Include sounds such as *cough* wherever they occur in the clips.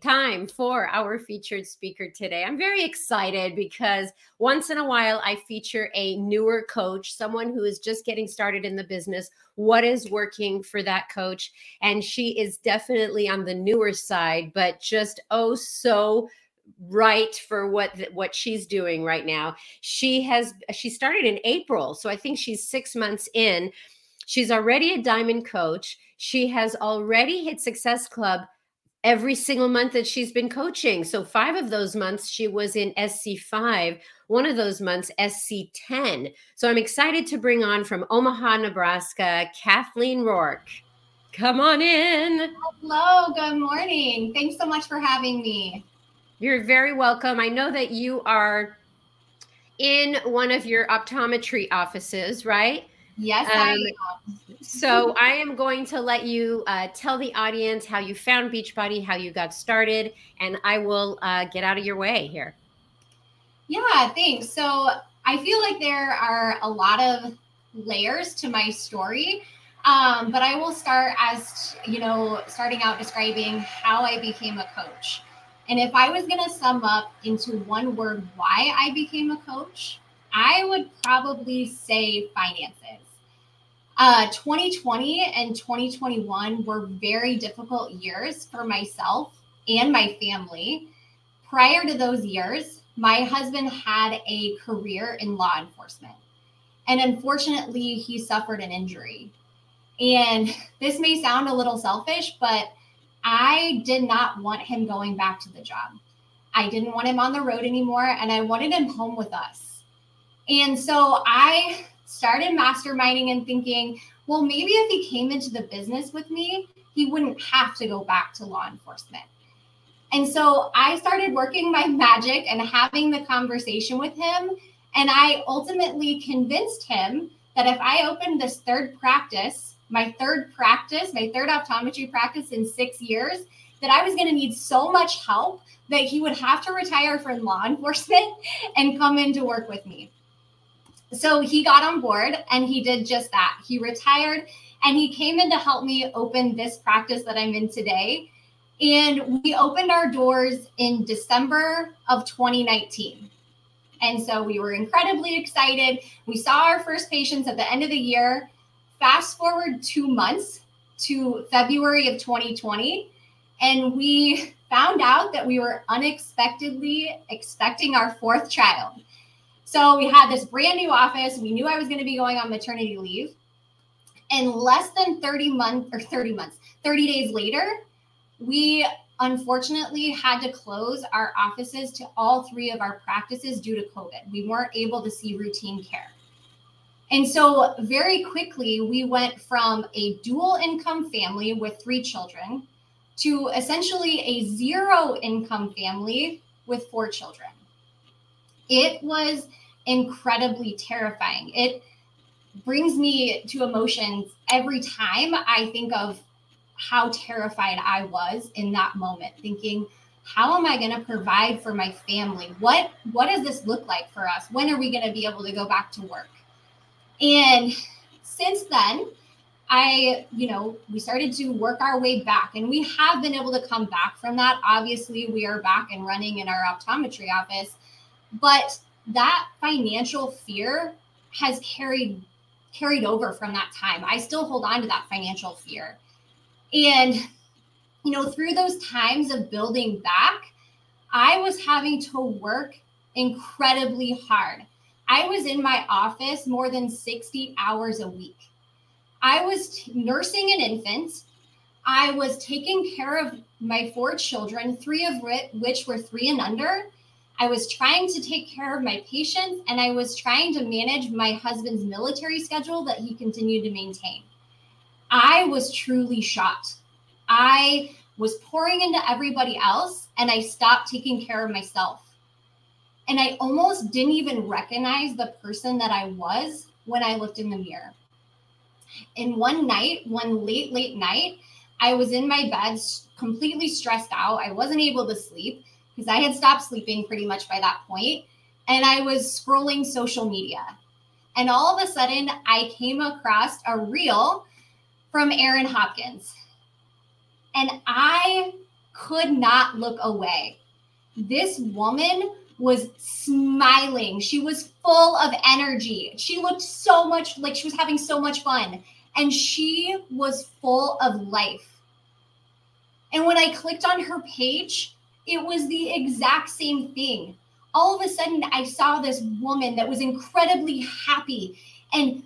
time for our featured speaker today. I'm very excited because once in a while I feature a newer coach, someone who is just getting started in the business. What is working for that coach? And she is definitely on the newer side, but just oh so right for what what she's doing right now. She has she started in April, so I think she's 6 months in. She's already a diamond coach. She has already hit Success Club every single month that she's been coaching. So, five of those months she was in SC5, one of those months, SC10. So, I'm excited to bring on from Omaha, Nebraska, Kathleen Rourke. Come on in. Hello, good morning. Thanks so much for having me. You're very welcome. I know that you are in one of your optometry offices, right? Yes, um, I am. So I am going to let you uh, tell the audience how you found Beachbody, how you got started, and I will uh, get out of your way here. Yeah, thanks. So I feel like there are a lot of layers to my story. Um, but I will start as, you know, starting out describing how I became a coach. And if I was going to sum up into one word why I became a coach, I would probably say finances. Uh, 2020 and 2021 were very difficult years for myself and my family. Prior to those years, my husband had a career in law enforcement. And unfortunately, he suffered an injury. And *laughs* this may sound a little selfish, but I did not want him going back to the job. I didn't want him on the road anymore, and I wanted him home with us. And so I started masterminding and thinking, well, maybe if he came into the business with me, he wouldn't have to go back to law enforcement. And so I started working my *laughs* magic and having the conversation with him. And I ultimately convinced him that if I opened this third practice, my third practice, my third optometry practice in six years, that I was going to need so much help that he would have to retire from law *laughs* enforcement and come in to work with me so he got on board and he did just that. He retired and he came in to help me open this practice that I'm in today. And we opened our doors in December of 2019. And so we were incredibly excited. We saw our first patients at the end of the year. Fast forward two months to February of 2020, and we found out that we were unexpectedly expecting our fourth child. So we had this brand new office. We knew I was going to be going on maternity leave. And less than 30 months or 30 months, 30 days later, we unfortunately had to close our offices to all three of our practices due to COVID. We weren't able to see routine care. And so, very quickly, we went from a dual income family with three children to essentially a zero income family with four children. It was incredibly terrifying. It brings me to emotions every time I think of how terrified I was in that moment, thinking, how am I going to provide for my family? What what does this look like for us? When are we going to be able to go back to work? And since then, I, you know, we started to work our way back and we have been able to come back from that. Obviously, we are back and running in our optometry office, but that financial fear has carried carried over from that time. I still hold on to that financial fear. And you know, through those times of building back, I was having to work incredibly hard. I was in my office more than 60 hours a week. I was t- nursing an infant. I was taking care of my four children, three of which were three and under. I was trying to take care of my patients and I was trying to manage my husband's military schedule that he continued to maintain. I was truly shot. I was pouring into everybody else and I stopped taking care of myself. And I almost didn't even recognize the person that I was when I looked in the mirror. And one night, one late, late night, I was in my bed completely stressed out. I wasn't able to sleep because I had stopped sleeping pretty much by that point, and I was scrolling social media. And all of a sudden, I came across a reel from Erin Hopkins. And I could not look away. This woman was smiling. She was full of energy. She looked so much like she was having so much fun. And she was full of life. And when I clicked on her page, it was the exact same thing. All of a sudden, I saw this woman that was incredibly happy and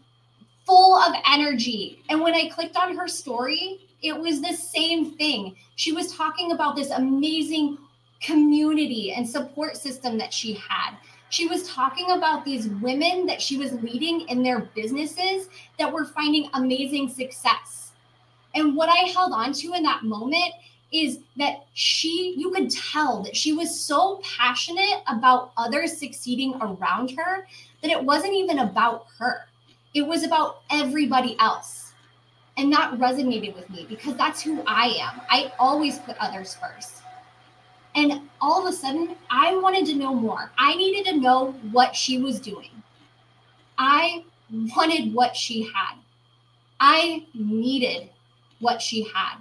full of energy. And when I clicked on her story, it was the same thing. She was talking about this amazing community and support system that she had. She was talking about these women that she was leading in their businesses that were finding amazing success. And what I held on to in that moment is that she, you could tell that she was so passionate about others succeeding around her that it wasn't even about her. It was about everybody else. And that resonated with me because that's who I am. I always put others first. And all of a sudden, I wanted to know more. I needed to know what she was doing. I wanted what she had. I needed what she had.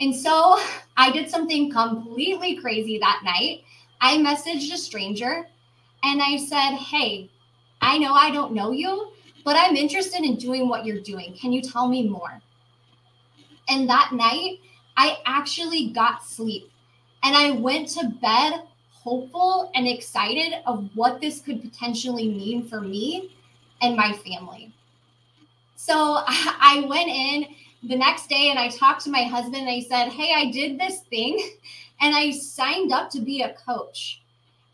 And so I did something completely crazy that night. I messaged a stranger and I said, Hey, I know I don't know you, but I'm interested in doing what you're doing. Can you tell me more? And that night, I actually got sleep and I went to bed hopeful and excited of what this could potentially mean for me and my family. So *laughs* I went in the next day and I talked to my husband and I said, Hey, I did this thing *laughs* and I signed up to be a coach.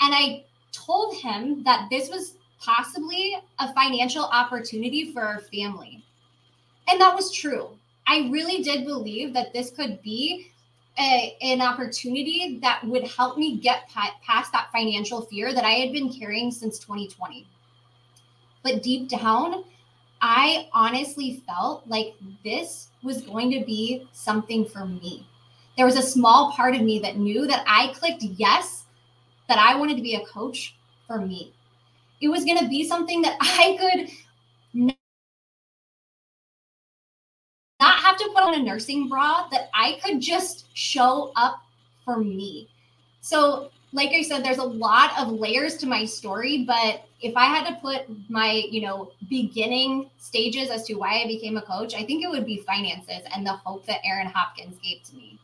And I told him that this was possibly a financial opportunity for our family. And that was true. I really did believe that this could be a, an opportunity that would help me get past that financial fear that I had been carrying since 2020. But deep down, I honestly felt like this was going to be something for me. There was a small part of me that knew that I clicked yes, that I wanted to be a coach for me. It was going to be something that *laughs* I could not have to put on a nursing bra, that I could just show up for me. So, like I said, there's a lot of layers to my story, but if I had to put my, you know, beginning stages as to why I became a coach, I think it would be finances and the hope that Erin Hopkins gave to me.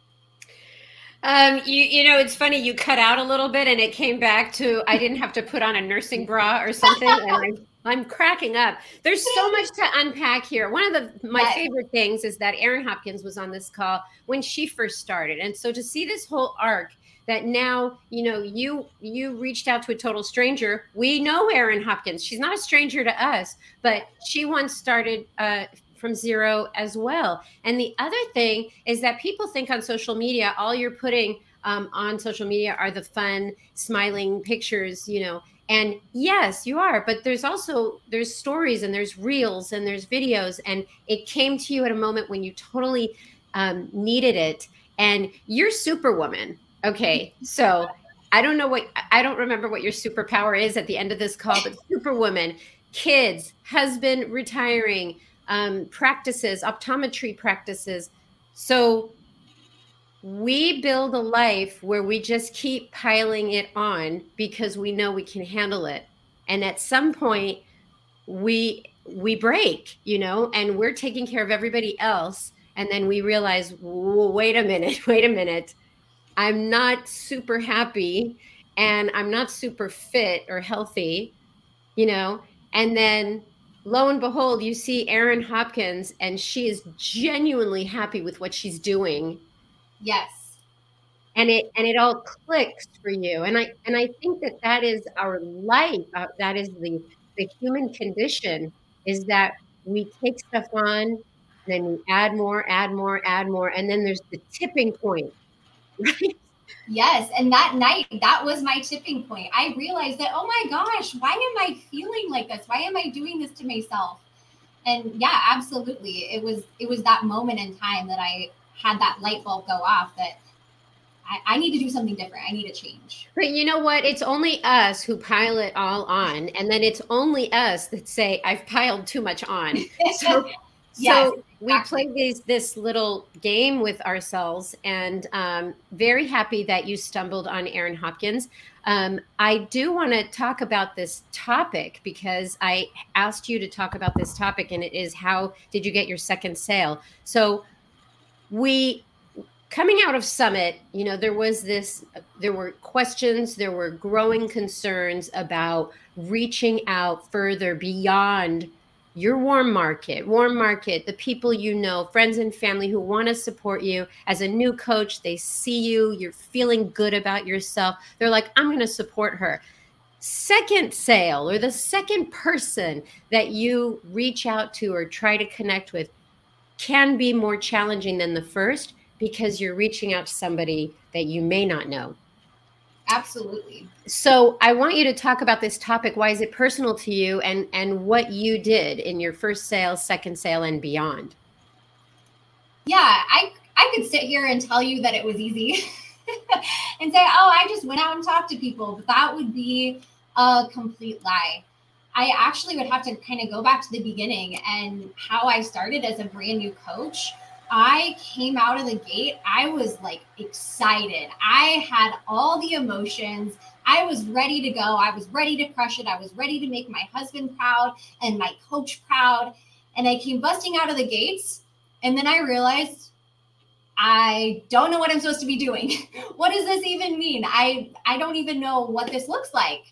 Um, you you know, it's funny. You cut out a little bit, and it came back to I didn't have to put on a nursing bra or something. and I'm, I'm cracking up. There's so much to unpack here. One of the my yes. favorite things is that Erin Hopkins was on this call when she first started, and so to see this whole arc that now you know you you reached out to a total stranger. We know erin hopkins. She's not a stranger to us but she once started uh, from zero as well. And the other thing is that people think on social media all you're putting um, on social media are the fun smiling pictures you know. And yes you are but there's also there's stories and there's reels and there's videos and it came to you at a moment when you totally um, needed it. And you're superwoman Okay, so I don't know what I don't remember what your superpower is at the end of this call, but superwoman, kids, husband retiring, um, practices, optometry practices. So we build a life where we just keep piling it on because we know we can handle it. And at some point we we break, you know, and we're taking care of everybody else. And then we realize, wait a minute, *laughs* wait a minute I'm not super happy and I'm not super fit or healthy, you know, and then lo and behold, you see Erin Hopkins and she is genuinely happy with what she's doing. Yes. And it and it all clicks for you. And I and I think that that is our life. Uh, that is the the human condition is that we take stuff on, then we add more, add more, add more, and then there's the tipping point right? Yes. And that night, that was my tipping point. I realized that, oh my gosh, why am I feeling like this? Why am I doing this to myself? And yeah, absolutely. It was it was that moment in time that I had that light bulb go off that I, I need to do something different. I need to change. But you know what? It's only us who pile it all on. And then it's only us that say, I've piled too much on. *laughs* So yes. so we play this this little game with ourselves, and um, very happy that you stumbled on Erin Hopkins. Um, I do want to talk about this topic because I asked you to talk about this topic, and it is how did you get your second sale? So we coming out of summit you know there was this there were questions there were growing concerns about reaching out further beyond your warm market, warm market, the people you know, friends and family who want to support you as a new coach, they see you, you're feeling good about yourself. They're like, I'm going to support her. Second sale or the second person that you reach out to or try to connect with can be more challenging than the first because you're reaching out to somebody that you may not know. Absolutely. So I want you to talk about this topic. Why is it personal to you and and what you did in your first sale, second sale and beyond? Yeah, I I could sit here and tell you that it was easy *laughs* and say, "Oh, I just went out and talked to people." But that would be a complete lie. I actually would have to kind of go back to the beginning and how I started as a brand new coach I came out of the gate, I was like excited. I had all the emotions. I was ready to go. I was ready to crush it. I was ready to make my husband proud and my coach proud. And I came busting out of the gates. And then I realized I don't know what I'm supposed to be doing. *laughs* what does this even mean? I I don't even know what this looks like.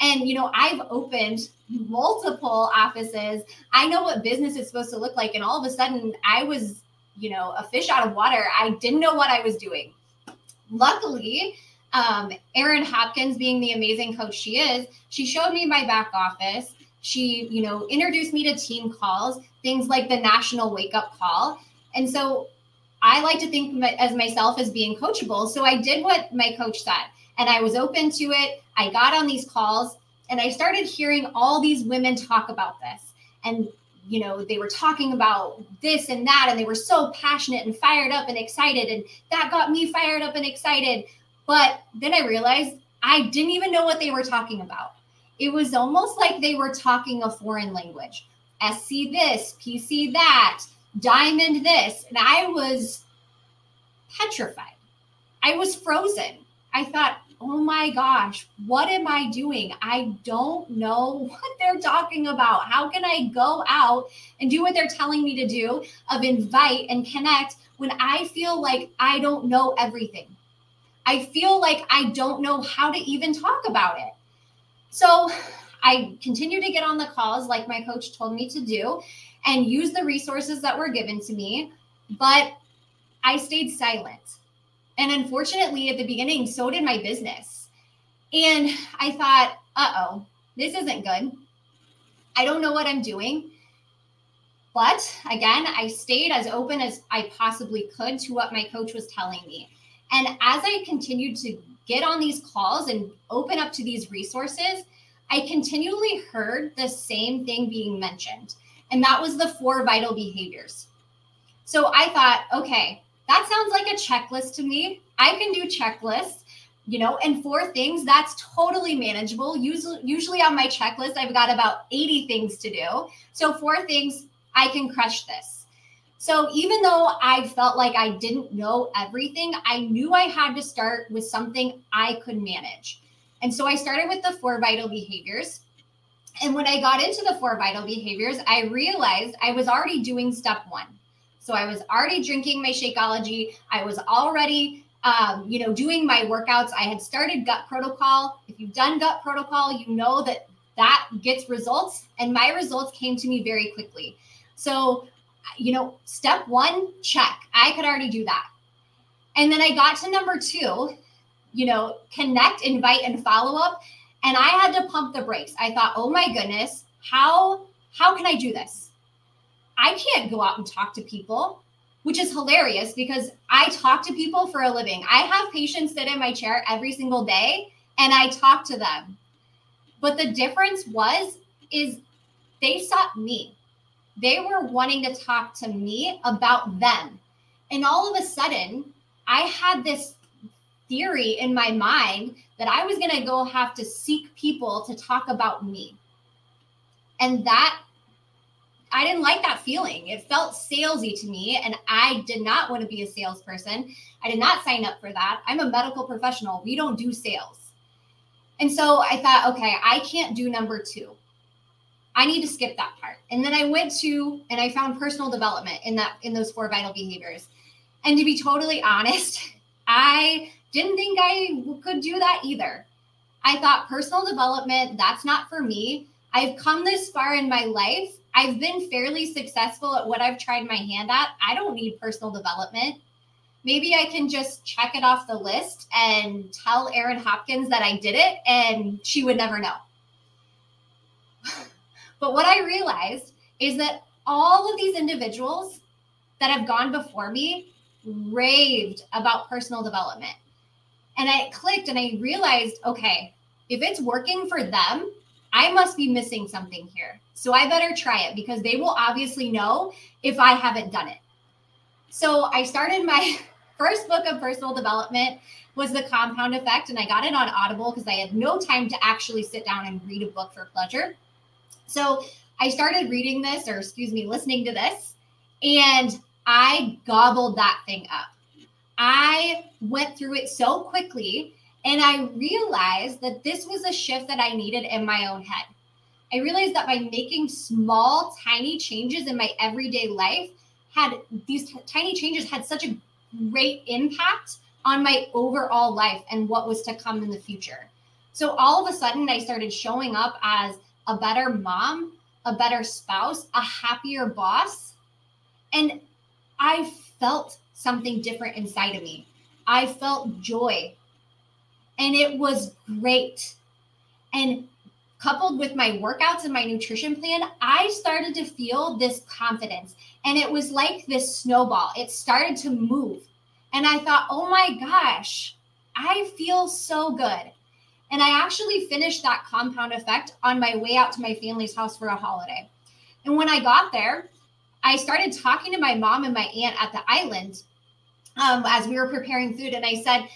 And you know, I've opened multiple offices. I know what business is supposed to look like and all of a sudden I was you know, a fish out of water. I didn't know what I was doing. Luckily, um, Erin Hopkins, being the amazing coach she is, she showed me my back office. She, you know, introduced me to team calls, things like the national wake up call. And so I like to think as myself as being coachable. So I did what my coach said and I was open to it. I got on these calls and I started hearing all these women talk about this. And you know, they were talking about this and that, and they were so passionate and fired up and excited. And that got me fired up and excited. But then I realized I didn't even know what they were talking about. It was almost like they were talking a foreign language. SC this, PC that, diamond this. And I was petrified. I was frozen. I thought, oh my gosh, what am I doing? I don't know *laughs* what they're talking about. How can I go out and do what they're telling me to do of invite and connect when I feel like I don't know everything? I feel like I don't know how to even talk about it. So I continue to get on the calls like my coach told me to do and use the resources that were given to me, but I stayed silent. And unfortunately, at the beginning, so did my business. And I thought, uh oh, this isn't good. I don't know what I'm doing. But again, I stayed as open as I possibly could to what my coach was telling me. And as I continued to get on these calls and open up to these resources, I continually heard the same thing being mentioned. And that was the four vital behaviors. So I thought, okay, that sounds like a checklist to me. I can do checklists, you know, and four things that's totally manageable. Usually, usually on my checklist, I've got about 80 things to do. So, four things, I can crush this. So, even though I felt like I didn't know everything, I knew I had to start with something I could manage. And so, I started with the four vital behaviors. And when I got into the four vital behaviors, I realized I was already doing step one. So I was already drinking my Shakeology. I was already, um, you know, doing my workouts. I had started gut protocol. If you've done gut protocol, you know that that gets results. And my results came to me very quickly. So, you know, step one, check. I could already do that. And then I got to number two, you know, connect, invite, and follow up. And I had to pump the brakes. I thought, oh my goodness, how how can I do this? I can't go out and talk to people, which is hilarious because I talk to people for a living. I have patients sit in my chair every single day and I talk to them. But the difference was is they sought me. They were wanting to talk to me about them. And all of a sudden, I had this theory in my mind that I was going to go have to seek people to talk about me. And that I didn't like that feeling. It felt salesy to me, and I did not want to be a salesperson. I did not sign up for that. I'm a medical professional. We don't do sales. And so I thought, okay, I can't do number two. I need to skip that part. And then I went to and I found personal development in that in those four vital behaviors. And to be totally honest, *laughs* I didn't think I could do that either. I thought personal development, that's not for me. I've come this far in my life. I've been fairly successful at what I've tried my hand at. I don't need personal development. Maybe I can just check it off the list and tell Erin Hopkins that I did it and she would never know. *laughs* but what I realized is that all of these individuals that have gone before me raved about personal development. And I clicked and I realized okay, if it's working for them, I must be missing something here. So I better try it because they will obviously know if I haven't done it. So I started my *laughs* first book of personal development was the compound effect and I got it on Audible because I had no time to actually sit down and read a book for pleasure. So I started reading this or excuse me listening to this and I gobbled that thing up. I went through it so quickly and I realized that this was a shift that I needed in my own head. I realized that by making small, tiny changes in my everyday life, had these t- tiny changes had such a great impact on my overall life and what was to come in the future. So all of a sudden, I started showing up as a better mom, a better spouse, a happier boss. And I felt something different inside of me. I felt joy and it was great. And coupled with my workouts and my nutrition plan, I started to feel this confidence. And it was like this snowball. It started to move. And I thought, oh my gosh, I feel so good. And I actually finished that compound effect on my way out to my family's house for a holiday. And when I got there, I started talking to my mom and my aunt at the island um, as we were preparing food. And I said,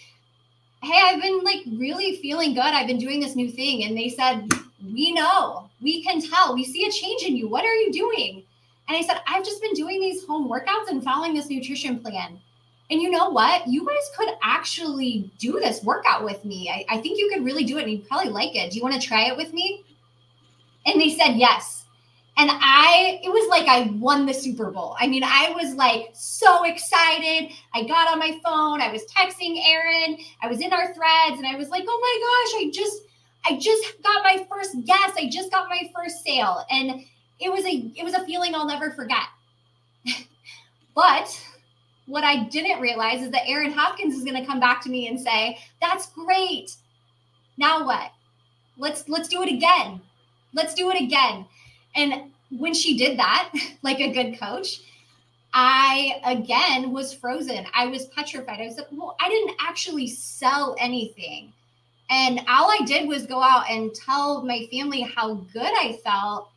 hey, I've been like really feeling good. I've been doing this new thing. And they said, we know, we can tell, we see a change in you. What are you doing? And I said, I've just been doing these home workouts and following this nutrition plan. And you know what? You guys could actually do this workout with me. I, I think you could really do it and you probably like it. Do you want to try it with me? And they said yes. And I, it was like I won the Super Bowl. I mean, I was like so excited. I got on my phone, I was texting Erin, I was in our threads, and I was like, oh my gosh, I just, I just got my first guess. I just got my first sale. And it was a it was a feeling I'll never forget. *laughs* but what I didn't realize is that Erin Hopkins is going to come back to me and say, "That's great. Now what? Let's let's do it again. Let's do it again." And when she did that, *laughs* like a good coach, I again was frozen. I was petrified. I was like, well, I didn't actually sell anything. And all I did was go out and tell my family how good I felt.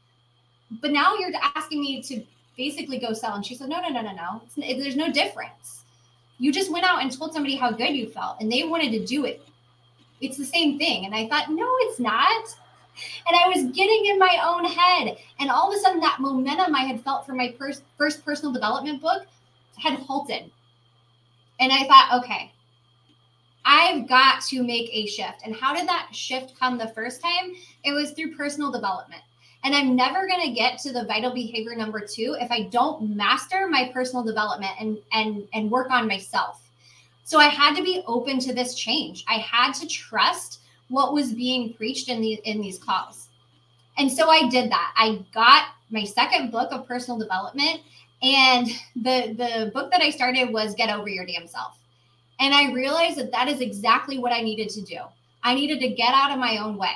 But now you're asking me to basically go sell. And she said, no, no, no, no, no. There's no difference. You just went out and told somebody how good you felt and they wanted to do it. It's the same thing. And I thought, no, it's not and I was getting in my own head. And all of a sudden, that momentum I had felt for my first, first personal development book had halted. And I thought, okay, I've got to make a shift. And how did that shift come the first time? It was through personal development. And I'm never going to get to the vital behavior number two if I don't master my personal development and and and work on myself. So I had to be open to this change. I had to trust what was being preached in these in these calls. And so I did that. I got my second book of personal development and the the book that I started was Get Over Your Damn Self. And I realized that that is exactly what I needed to do. I needed to get out of my own way.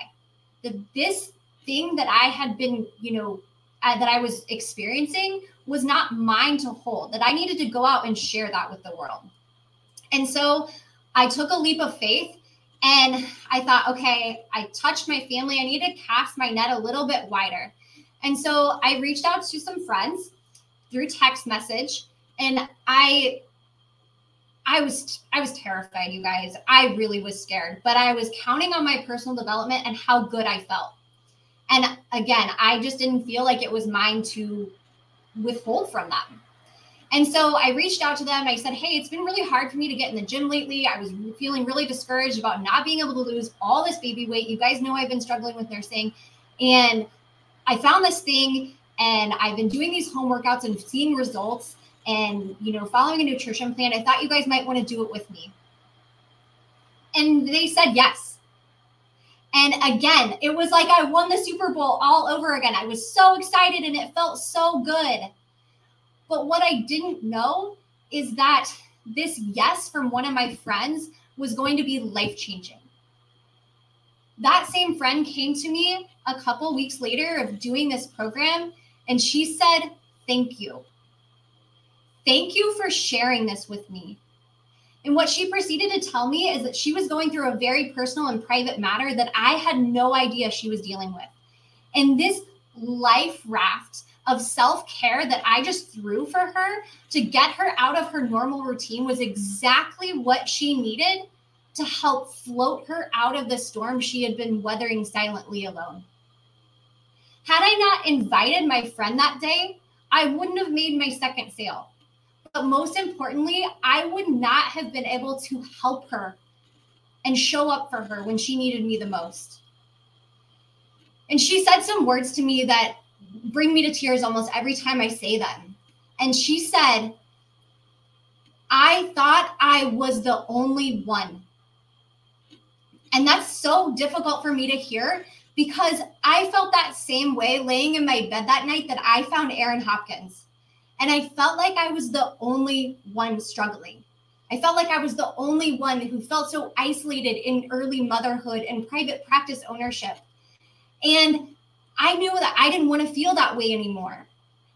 That this thing that I had been, you know, uh, that I was experiencing was not mine to hold. That I needed to go out and share that with the world. And so I took a leap of faith and I thought, okay, I touched my family. I need to cast my net a little bit wider. And so I reached out to some friends through text message and I I was I was terrified, you guys. I really was scared, but I was counting on my personal development and how good I felt. And again, I just didn't feel like it was mine to withhold from them. And so I reached out to them. I said, Hey, it's been really hard for me to get in the gym lately. I was feeling really discouraged about not being able to lose all this baby weight. You guys know I've been struggling with nursing. And I found this thing and I've been doing these home workouts and seeing results and, you know, following a nutrition plan. I thought you guys might want to do it with me. And they said yes. And again, it was like I won the Super Bowl all over again. I was so excited and it felt so good. But what I didn't know is that this yes from one of my friends was going to be life changing. That same friend came to me a couple weeks later of doing this program and she said, Thank you. Thank you for sharing this with me. And what she proceeded to tell me is that she was going through a very personal and private matter that I had no idea she was dealing with. And this life raft of self care that I just threw for her to get her out of her normal routine was exactly what she needed to help float her out of the storm she had been weathering silently alone. Had I not invited my friend that day, I wouldn't have made my second sale. But most importantly, I would not have been able to help her and show up for her when she needed me the most. And she said some words to me that bring me to tears almost every time I say them. And she said, I thought I was the only one. And that's so difficult for me to hear because I felt that same way laying in my bed that night that I found Erin Hopkins. And I felt like I was the only one struggling. I felt like I was the only one who felt so isolated in early motherhood and private practice ownership. And I knew that I didn't want to feel that way anymore.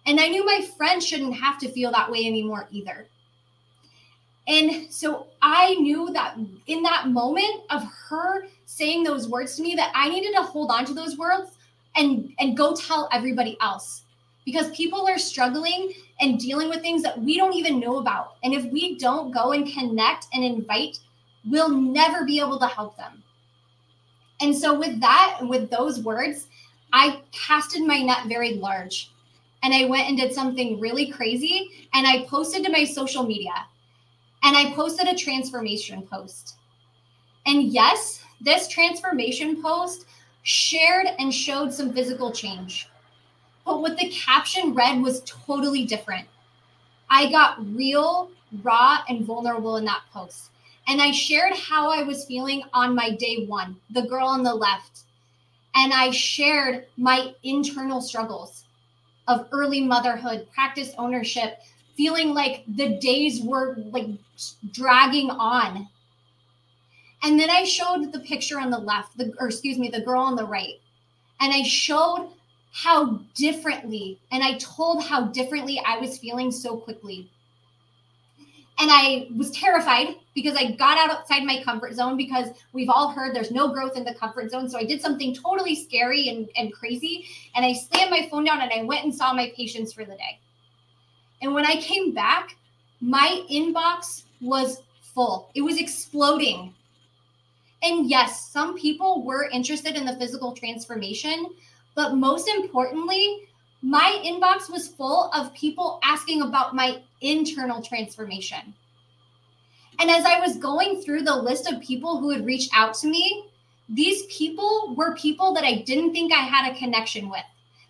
And I knew my friends shouldn't have to feel that way anymore either. And so I knew that in that moment of her saying those words to me that I needed to hold on to those words and and go tell everybody else because people are struggling and dealing with things that we don't even know about. And if we don't go and connect and invite, we'll never be able to help them. And so with that and with those words, I casted my net very large and I went and did something really crazy and I posted to my social media and I posted a transformation post. And yes, this transformation post shared and showed some physical change. But what the caption read was totally different. I got real, raw, and vulnerable in that post. And I shared how I was feeling on my day one, the girl on the left, and I shared my internal struggles of early motherhood, practice ownership, feeling like the days were like dragging on. And then I showed the picture on the left, the, or excuse me, the girl on the right. And I showed how differently, and I told how differently I was feeling so quickly. And I was terrified because I got outside my comfort zone because we've all heard there's no growth in the comfort zone. So I did something totally scary and, and crazy. And I slammed my phone down and I went and saw my patients for the day. And when I came back, my inbox was full, it was exploding. And yes, some people were interested in the physical transformation, but most importantly, my inbox was full of people asking about my internal transformation. And as I was going through the list of people who had reached out to me, these people were people that I didn't think I had a connection with.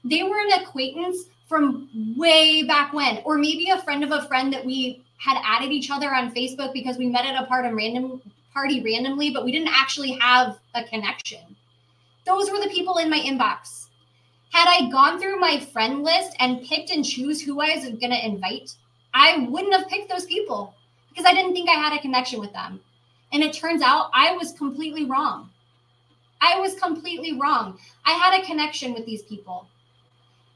They were an acquaintance from way back when, or maybe a friend of a friend that we had added each other on Facebook because we met at a part of random party randomly, but we didn't actually have a connection. Those were the people in my inbox. Had I gone through my friend list and picked and choose who I was going to invite, I wouldn't have picked those people because I didn't think I had a connection with them. And it turns out I was completely wrong. I was completely wrong. I had a connection with these people.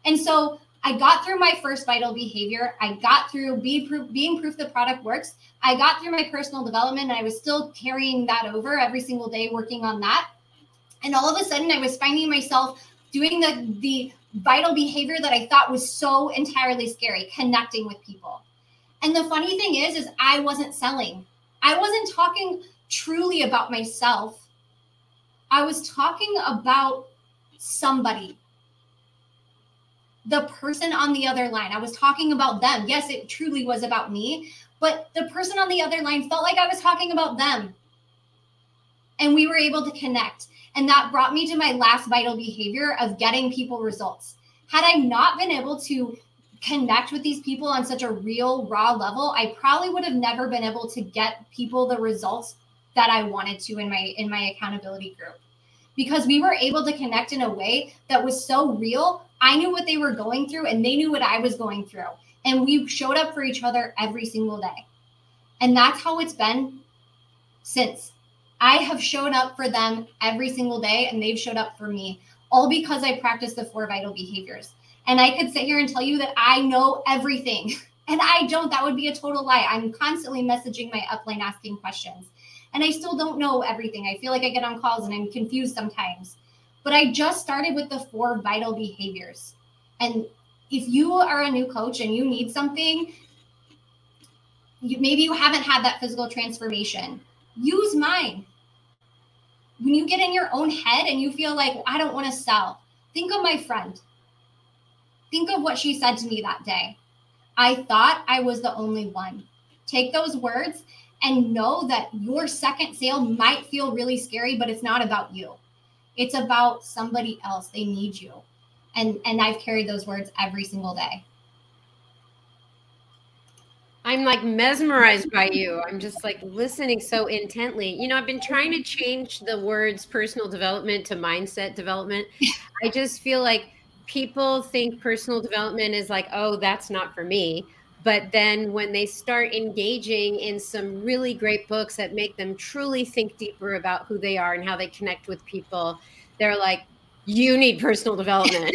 And so I got through my first vital behavior. I got through being proof, being proof the product works. I got through my personal development and I was still carrying that over every single day, working on that. And all of a sudden, I was finding myself doing the the vital behavior that I thought was so entirely scary, connecting with people. And the funny thing is, is I wasn't selling. I wasn't talking truly about myself. I was talking about somebody. the person on the other line. I was talking about them. Yes, it truly was about me, but the person on the other line felt like I was talking about them. And we were able to connect. And that brought me to my last vital behavior of getting people results. Had I not been able to connect with these people on such a real, raw level, I probably would have never been able to get people the results that I wanted to in my in my accountability group because we were able to connect in a way that was so real. I knew what they were going through and they knew what I was going through. And we showed up for each other every single day. And that's how it's been since. I have shown up for them every single day and they've showed up for me, all because I practice the four vital behaviors. And I could sit here and tell you that I know everything. *laughs* And I don't. That would be a total lie. I'm constantly messaging my upline asking questions and I still don't know everything. I feel like I get on calls and I'm confused sometimes. But I just started with the four vital behaviors. And if you are a new coach and you need something, you, maybe you haven't had that physical transformation, use mine. When you get in your own head and you feel like, I don't want to sell, think of my friend. Think of what she said to me that day. I thought I was the only one. Take those words and know that your second sale might feel really scary, but it's not about you. It's about somebody else. They need you. And and I've carried those words every single day. I'm like mesmerized by you. I'm just like listening so intently. You know, I've been trying to change the words personal development to mindset development. *laughs* I just feel like people think personal development is like, oh, that's not for me. But then when they start engaging in some really great books that make them truly think deeper about who they are and how they connect with people, they're like, you need personal development.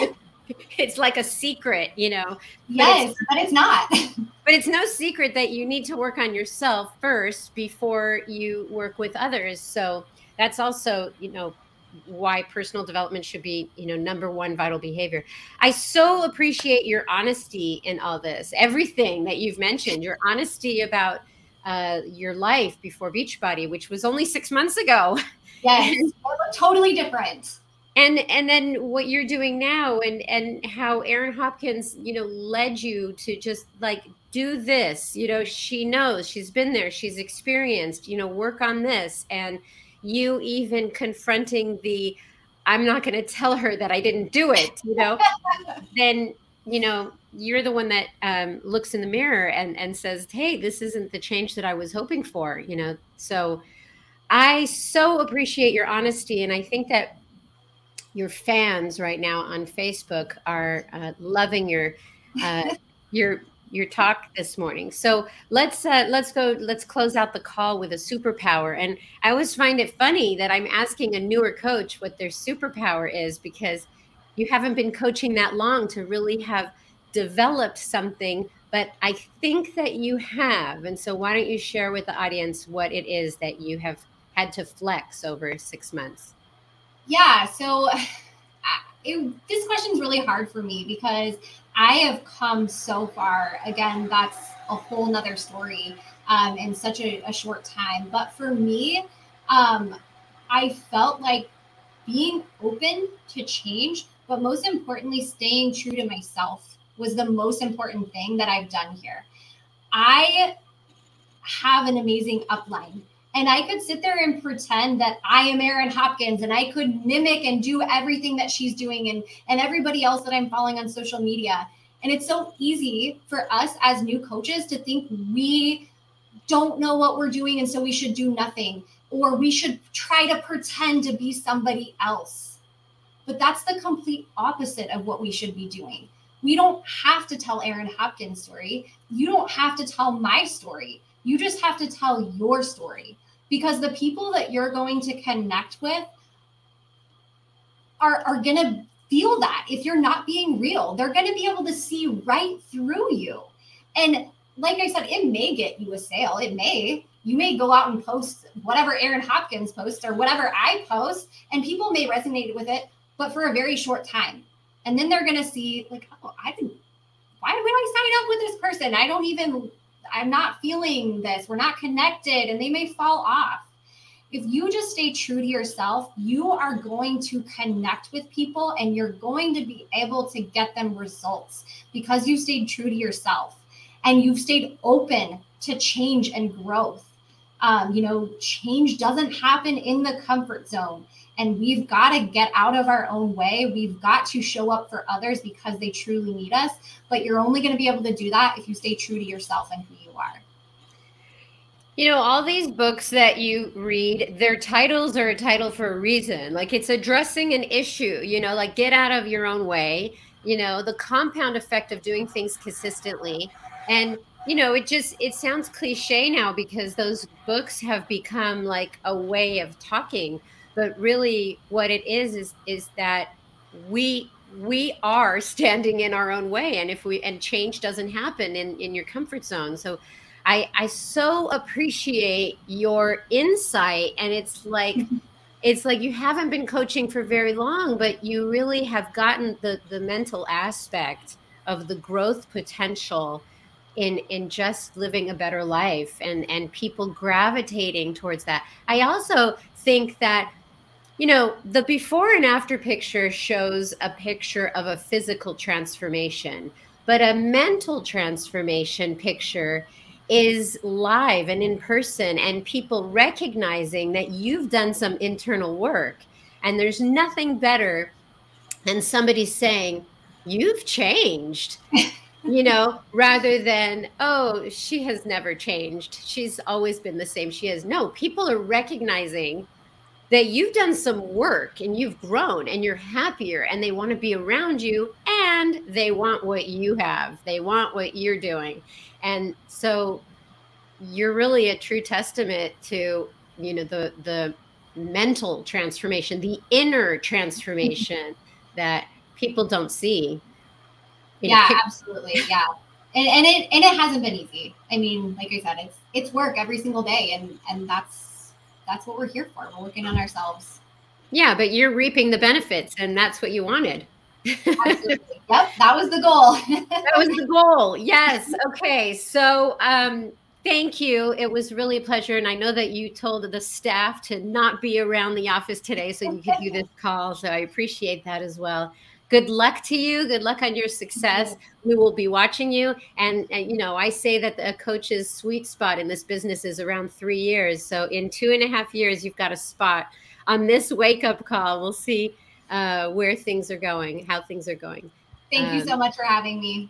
*laughs* *laughs* it's like a secret, you know. Yes, but it's, but it's not. *laughs* but it's no secret that you need to work on yourself first before you work with others. So that's also, you know, why personal development should be you know number one vital behavior. I so appreciate your honesty in all this. Everything that you've mentioned your honesty about uh, your life before beachbody which was only six months ago. Yes. *laughs* Totally different. And and then what you're doing now and and how Erin Hopkins you know led you to just like do this. You know she knows. She's been there. She's experienced. You know work on this. And you even confronting the i'm not going to tell her that i didn't do it you know? *laughs* Then you know you're the one that um, looks in the mirror and and says hey this isn't the change that i was hoping for you know? So i so appreciate your honesty and i think that your fans right now on facebook are uh, loving your uh, *laughs* your your talk this morning. So let's uh, let's go. Let's close out the call with a superpower. And I always find it funny that I'm asking a newer coach what their superpower is because you haven't been coaching that long to really have developed something. But I think that you have. And so why don't you share with the audience what it is that you have had to flex over six months? Yeah. So. *sighs* It, this question is really hard for me because I have come so far. Again, that's a whole nother story um, in such a, a, short time. But for me, um, I felt like being open to change, but most importantly, staying true to myself was the most important thing that I've done here. I have an amazing upline. And I could sit there and pretend that I am Erin Hopkins and I could mimic and do everything that she's doing and, and everybody else that I'm following on social media. And it's so easy for us as new coaches to think we don't know what we're doing and so we should do nothing or we should try to pretend to be somebody else. But that's the complete opposite of what we should be doing. We don't have to tell Erin Hopkins' story. You don't have to tell my story. You just have to tell your story because the people that you're going to connect with are, are going to feel that if you're not being real. They're going to be able to see right through you. And like I said, it may get you a sale. It may. You may go out and post whatever Erin Hopkins posts or whatever I post, and people may resonate with it, but for a very short time. And then they're going to see, like, oh, I didn't, why would I sign up with this person? I don't even I'm not feeling this. We're not connected. And they may fall off. if you just stay true to yourself, you are going to connect with people and you're going to be able to get them results because you stayed true to yourself and you've stayed open to change and growth. Um, you know, change doesn't happen in the comfort zone. And we've got to get out of our own way. We've got to show up for others because they truly need us. But you're only going to be able to do that if you stay true to yourself and who you are. You know, all these books that you read, their titles are a title for a reason. Like it's addressing an issue, you know, like get out of your own way, you know, the compound effect of doing things consistently. And, you know, it just it sounds cliche now because those books have become like a way of talking, but really what it is is is that we we are *laughs* standing in our own way and if we and change doesn't happen in in your comfort zone. So I, I so appreciate your insight. And it's like, *laughs* it's like you haven't been coaching for very long, but you really have gotten the, the mental aspect of the growth potential in in just living a better life and and people gravitating towards that. I also think that you know, the before and after picture shows a picture of a physical transformation, but a mental transformation picture is live and in person and people recognizing that you've done some internal work and there's nothing better than somebody saying you've changed *laughs* you know rather than oh she has never changed. She's always been the same. She is. No people are recognizing that you've done some work and you've grown and you're happier and they want to be around you and they want what you have. They want what you're doing. And so you're really a true testament to you know the the mental transformation the inner transformation *laughs* that people don't see. Yeah absolutely yeah. And, and it and it hasn't been easy. I mean like i said it's it's work every single day and and that's that's what we're here for we're working on ourselves yeah but you're reaping the benefits and that's what you wanted Absolutely. *laughs* Yep, that was the goal. *laughs* that was the goal. Yes. Okay. So, um, thank you. It was really a pleasure. And I know that you told the staff to not be around the office today so you could do this call. So I appreciate that as well. Good luck to you. Good luck on your success. We will be watching you. And, and, you know, I say that a coach's sweet spot in this business is around three years. So in two and a half years, you've got a spot on this wake up call. We'll see uh, where things are going, how things are going. Thank um, you so much for having me.